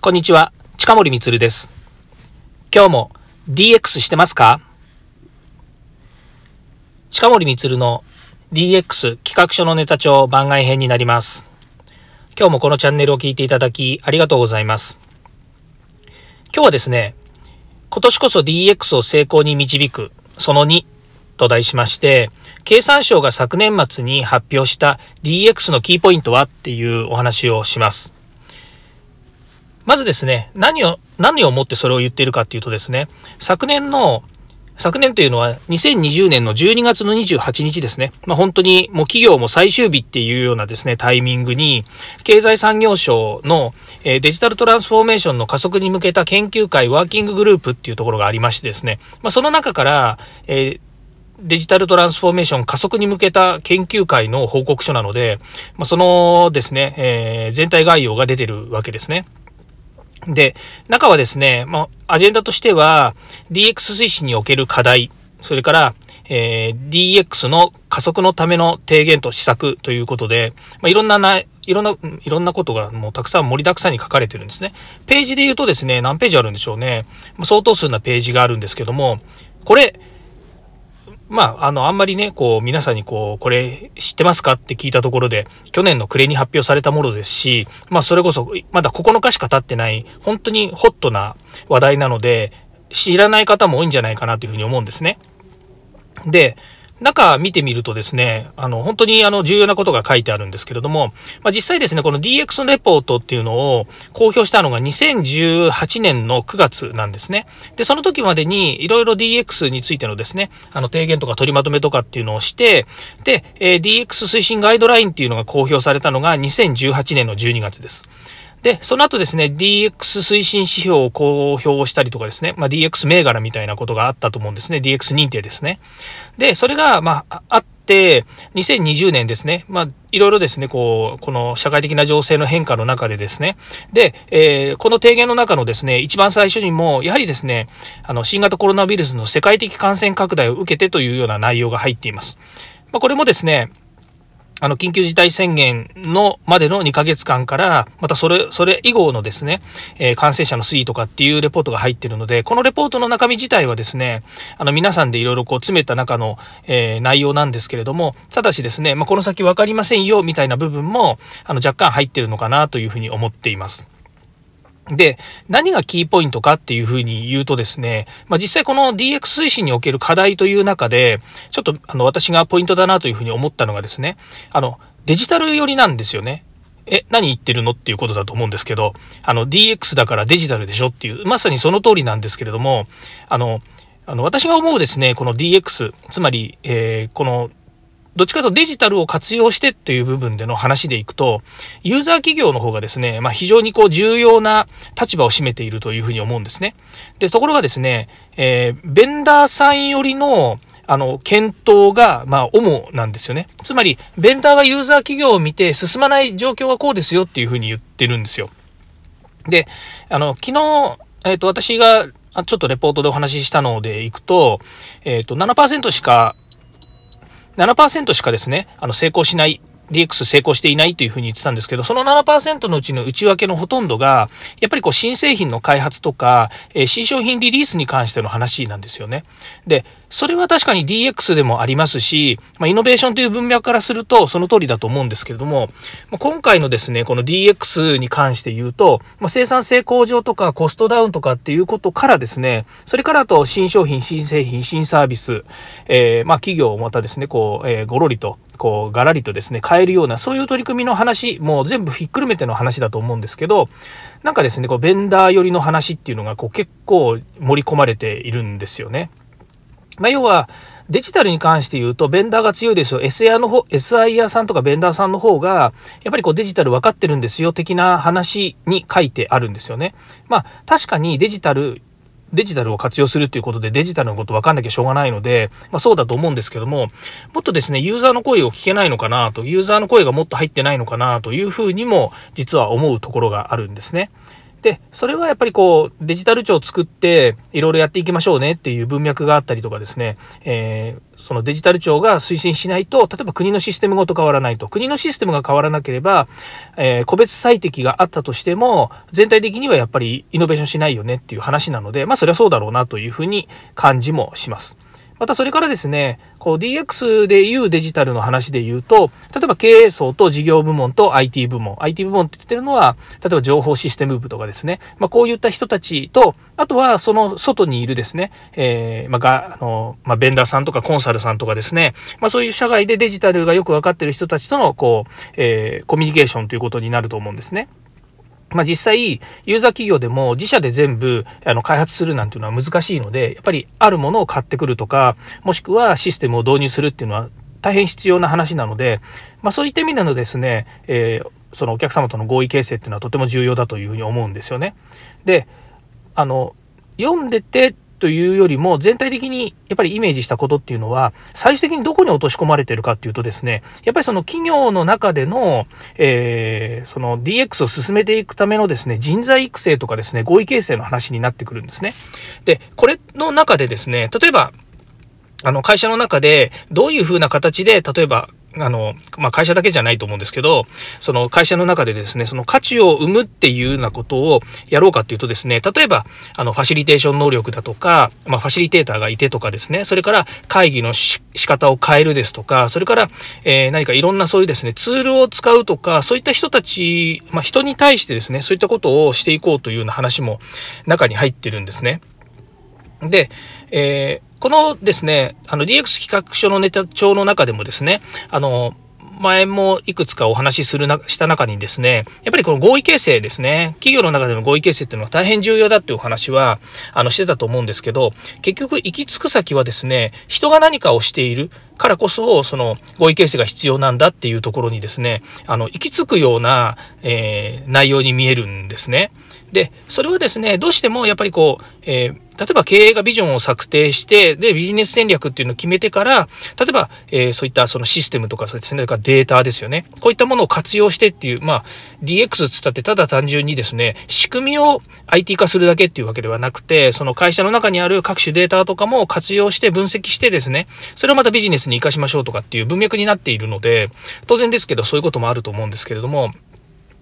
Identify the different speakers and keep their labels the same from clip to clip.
Speaker 1: こんにちは、近森光です。今日も DX してますか？近森光の DX 企画書のネタ帳番外編になります。今日もこのチャンネルを聞いていただきありがとうございます。今日はですね、今年こそ DX を成功に導くその2と題しまして、経産省が昨年末に発表した DX のキーポイントはっていうお話をします。まずですね、何を、何をもってそれを言っているかっていうとですね、昨年の昨年というのは2020年の12月の28日ですね。まあ、本当にもう企業も最終日っていうようなですね、タイミングに、経済産業省のデジタルトランスフォーメーションの加速に向けた研究会ワーキンググループっていうところがありましてですね、まあ、その中から、えーデジタルトランスフォーメーション加速に向けた研究会の報告書なので、まあ、そのですね、えー、全体概要が出てるわけですね。で、中はですね、まあ、アジェンダとしては、DX 推進における課題、それから、えー、DX の加速のための提言と施策ということで、まあ、いろんなないろんな、いろんなことがもうたくさん盛りだくさんに書かれてるんですね。ページで言うとですね、何ページあるんでしょうね。ま相当数なページがあるんですけども、これ、まあ、あの、あんまりね、こう、皆さんにこう、これ知ってますかって聞いたところで、去年の暮れに発表されたものですし、まあ、それこそ、まだ9日しか経ってない、本当にホットな話題なので、知らない方も多いんじゃないかなというふうに思うんですね。で、中見てみるとですね、あの、本当にあの、重要なことが書いてあるんですけれども、まあ、実際ですね、この DX レポートっていうのを公表したのが2018年の9月なんですね。で、その時までにいろいろ DX についてのですね、あの、提言とか取りまとめとかっていうのをして、で、えー、DX 推進ガイドラインっていうのが公表されたのが2018年の12月です。で、その後ですね、DX 推進指標を公表したりとかですね、まあ、DX 銘柄みたいなことがあったと思うんですね。DX 認定ですね。で、それが、まあ、あって、2020年ですね、まあ、いろいろですね、こう、この社会的な情勢の変化の中でですね、で、えー、この提言の中のですね、一番最初にも、やはりですね、あの、新型コロナウイルスの世界的感染拡大を受けてというような内容が入っています。まあ、これもですね、あの、緊急事態宣言のまでの2ヶ月間から、またそれ、それ以後のですね、えー、感染者の推移とかっていうレポートが入ってるので、このレポートの中身自体はですね、あの、皆さんでいろいろこう詰めた中の、えー、内容なんですけれども、ただしですね、まあ、この先わかりませんよ、みたいな部分も、あの、若干入ってるのかなというふうに思っています。で、何がキーポイントかっていうふうに言うとですね、まあ、実際この DX 推進における課題という中で、ちょっとあの私がポイントだなというふうに思ったのがですね、あの、デジタル寄りなんですよね。え、何言ってるのっていうことだと思うんですけど、あの DX だからデジタルでしょっていう、まさにその通りなんですけれども、あの、あの私が思うですね、この DX、つまり、えー、このどっちかというとデジタルを活用してという部分での話でいくと、ユーザー企業の方がですね、まあ、非常にこう重要な立場を占めているというふうに思うんですね。で、ところがですね、えー、ベンダーさんよりのあの、検討が、まあ、主なんですよね。つまり、ベンダーがユーザー企業を見て進まない状況はこうですよっていうふうに言ってるんですよ。で、あの、昨日、えっ、ー、と、私が、ちょっとレポートでお話ししたのでいくと、えっ、ー、と、7%しか7%しかですね、あの成功しない DX 成功していないというふうに言ってたんですけど、その7%のうちの内訳のほとんどが、やっぱりこう新製品の開発とか、えー、新商品リリースに関しての話なんですよね。で、それは確かに DX でもありますし、まあ、イノベーションという文脈からするとその通りだと思うんですけれども、まあ、今回のですね、この DX に関して言うと、まあ、生産性向上とかコストダウンとかっていうことからですね、それからあと新商品、新製品、新サービス、えー、まあ企業をまたですね、こう、えー、ごろりと、こう、がらりとですね、変えるような、そういう取り組みの話、もう全部ひっくるめての話だと思うんですけど、なんかですね、こう、ベンダー寄りの話っていうのが、こう、結構盛り込まれているんですよね。まあ、要は、デジタルに関して言うと、ベンダーが強いですよ。SIR の方、SIR さんとかベンダーさんの方が、やっぱりこうデジタル分かってるんですよ、的な話に書いてあるんですよね。まあ、確かにデジタル、デジタルを活用するということでデジタルのこと分かんなきゃしょうがないので、まあそうだと思うんですけども、もっとですね、ユーザーの声を聞けないのかなと、ユーザーの声がもっと入ってないのかなというふうにも実は思うところがあるんですね。で、それはやっぱりこう、デジタル庁を作って、いろいろやっていきましょうねっていう文脈があったりとかですね、えー、そのデジタル庁が推進しないと、例えば国のシステムごと変わらないと。国のシステムが変わらなければ、えー、個別最適があったとしても、全体的にはやっぱりイノベーションしないよねっていう話なので、まあそれはそうだろうなというふうに感じもします。またそれからですね、こう DX でいうデジタルの話で言うと、例えば経営層と事業部門と IT 部門。IT 部門って言ってるのは、例えば情報システム部とかですね。まあ、こういった人たちと、あとはその外にいるですね、えー、まあ、が、あの、まあ、ベンダーさんとかコンサルさんとかですね、まあ、そういう社外でデジタルがよくわかってる人たちとの、こう、えー、コミュニケーションということになると思うんですね。まあ、実際、ユーザー企業でも自社で全部あの開発するなんていうのは難しいので、やっぱりあるものを買ってくるとか、もしくはシステムを導入するっていうのは大変必要な話なので、まあ、そういった意味でのですね、えー、そのお客様との合意形成っていうのはとても重要だというふうに思うんですよね。で、あの、読んでてというよりも全体的にやっぱりイメージしたことっていうのは最終的にどこに落とし込まれてるかっていうとですねやっぱりその企業の中での、えー、その DX を進めていくためのですね人材育成とかですね合意形成の話になってくるんですね。でこれの中でですね例えばあの会社の中でどういうふうな形で例えばあの、まあ、会社だけじゃないと思うんですけど、その会社の中でですね、その価値を生むっていうようなことをやろうかっていうとですね、例えば、あの、ファシリテーション能力だとか、まあ、ファシリテーターがいてとかですね、それから会議の仕方を変えるですとか、それから、えー、何かいろんなそういうですね、ツールを使うとか、そういった人たち、まあ、人に対してですね、そういったことをしていこうというような話も中に入ってるんですね。で、えーこのですね、あの DX 企画書のネタ帳の中でもですね、あの、前もいくつかお話しするな、した中にですね、やっぱりこの合意形成ですね、企業の中での合意形成っていうのは大変重要だっていうお話は、あの、してたと思うんですけど、結局行き着く先はですね、人が何かをしているからこそ、その合意形成が必要なんだっていうところにですね、あの、行き着くような、えー、内容に見えるんですね。で、それはですね、どうしてもやっぱりこう、えー例えば経営がビジョンを策定して、で、ビジネス戦略っていうのを決めてから、例えば、えー、そういったそのシステムとか、そうですね、データですよね。こういったものを活用してっていう、まあ、DX っつったってただ単純にですね、仕組みを IT 化するだけっていうわけではなくて、その会社の中にある各種データとかも活用して分析してですね、それをまたビジネスに活かしましょうとかっていう文脈になっているので、当然ですけどそういうこともあると思うんですけれども、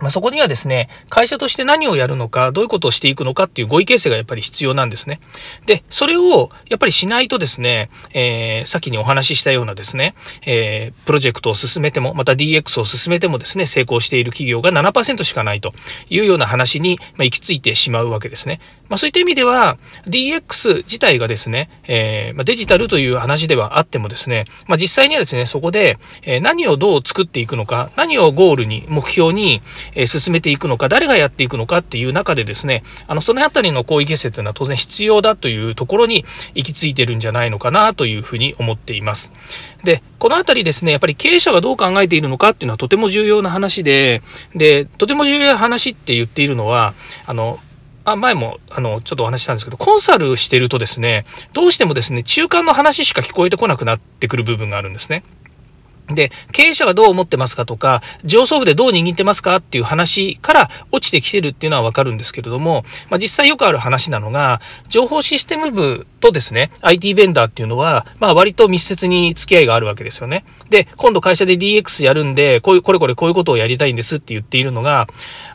Speaker 1: まあ、そこにはですね、会社として何をやるのか、どういうことをしていくのかっていう合意形成がやっぱり必要なんですね。で、それをやっぱりしないとですね、えー、先にお話ししたようなですね、えー、プロジェクトを進めても、また DX を進めてもですね、成功している企業が7%しかないというような話に、ま、行き着いてしまうわけですね。まあ、そういった意味では、DX 自体がですね、えー、まあ、デジタルという話ではあってもですね、まあ、実際にはですね、そこで、え何をどう作っていくのか、何をゴールに、目標に、え進めていくのか、誰がやっていくのかっていう中でですね、あの、そのあたりの行為形成というのは当然必要だというところに行き着いてるんじゃないのかなというふうに思っています。で、このあたりですね、やっぱり経営者がどう考えているのかっていうのはとても重要な話で、で、とても重要な話って言っているのは、あの、あ前も、あの、ちょっとお話したんですけど、コンサルしてるとですね、どうしてもですね、中間の話しか聞こえてこなくなってくる部分があるんですね。で、経営者はどう思ってますかとか、上層部でどう握ってますかっていう話から落ちてきてるっていうのはわかるんですけれども、まあ、実際よくある話なのが、情報システム部とですね、IT ベンダーっていうのは、まあ割と密接に付き合いがあるわけですよね。で、今度会社で DX やるんで、こういう、これこれこういうことをやりたいんですって言っているのが、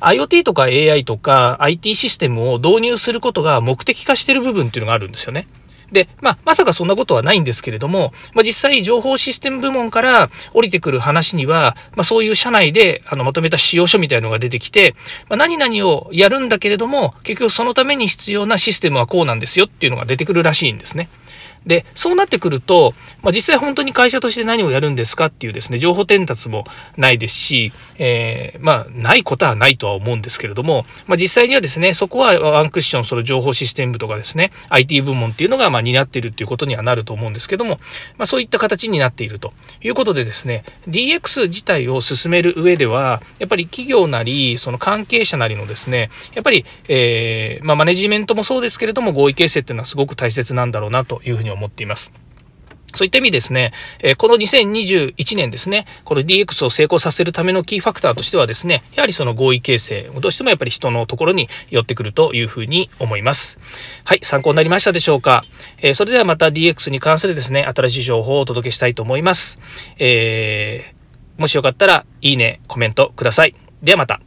Speaker 1: IoT とか AI とか IT システムを導入することが目的化してる部分っていうのがあるんですよね。で、まあ、まさかそんなことはないんですけれども、まあ、実際情報システム部門から降りてくる話には、まあ、そういう社内であのまとめた仕様書みたいのが出てきて、まあ、何々をやるんだけれども、結局そのために必要なシステムはこうなんですよっていうのが出てくるらしいんですね。で、そうなってくると、まあ、実際本当に会社として何をやるんですかっていうですね、情報伝達もないですし、えー、まあ、ないことはないとは思うんですけれども、まあ、実際にはですね、そこはワンクッション、その情報システム部とかですね、IT 部門っていうのが、まあ、担っているっていうことにはなると思うんですけども、まあ、そういった形になっているということでですね、DX 自体を進める上では、やっぱり企業なり、その関係者なりのですね、やっぱり、えー、まあ、マネジメントもそうですけれども、合意形成っていうのはすごく大切なんだろうなというふうにに思っています。そういった意味ですね、えこの2021年ですね、この DX を成功させるためのキーファクターとしてはですね、やはりその合意形成、どうしてもやっぱり人のところに寄ってくるというふうに思います。はい、参考になりましたでしょうか。えそれではまた DX に関するですね、新しい情報をお届けしたいと思います。えー、もしよかったら、いいね、コメントください。ではまた。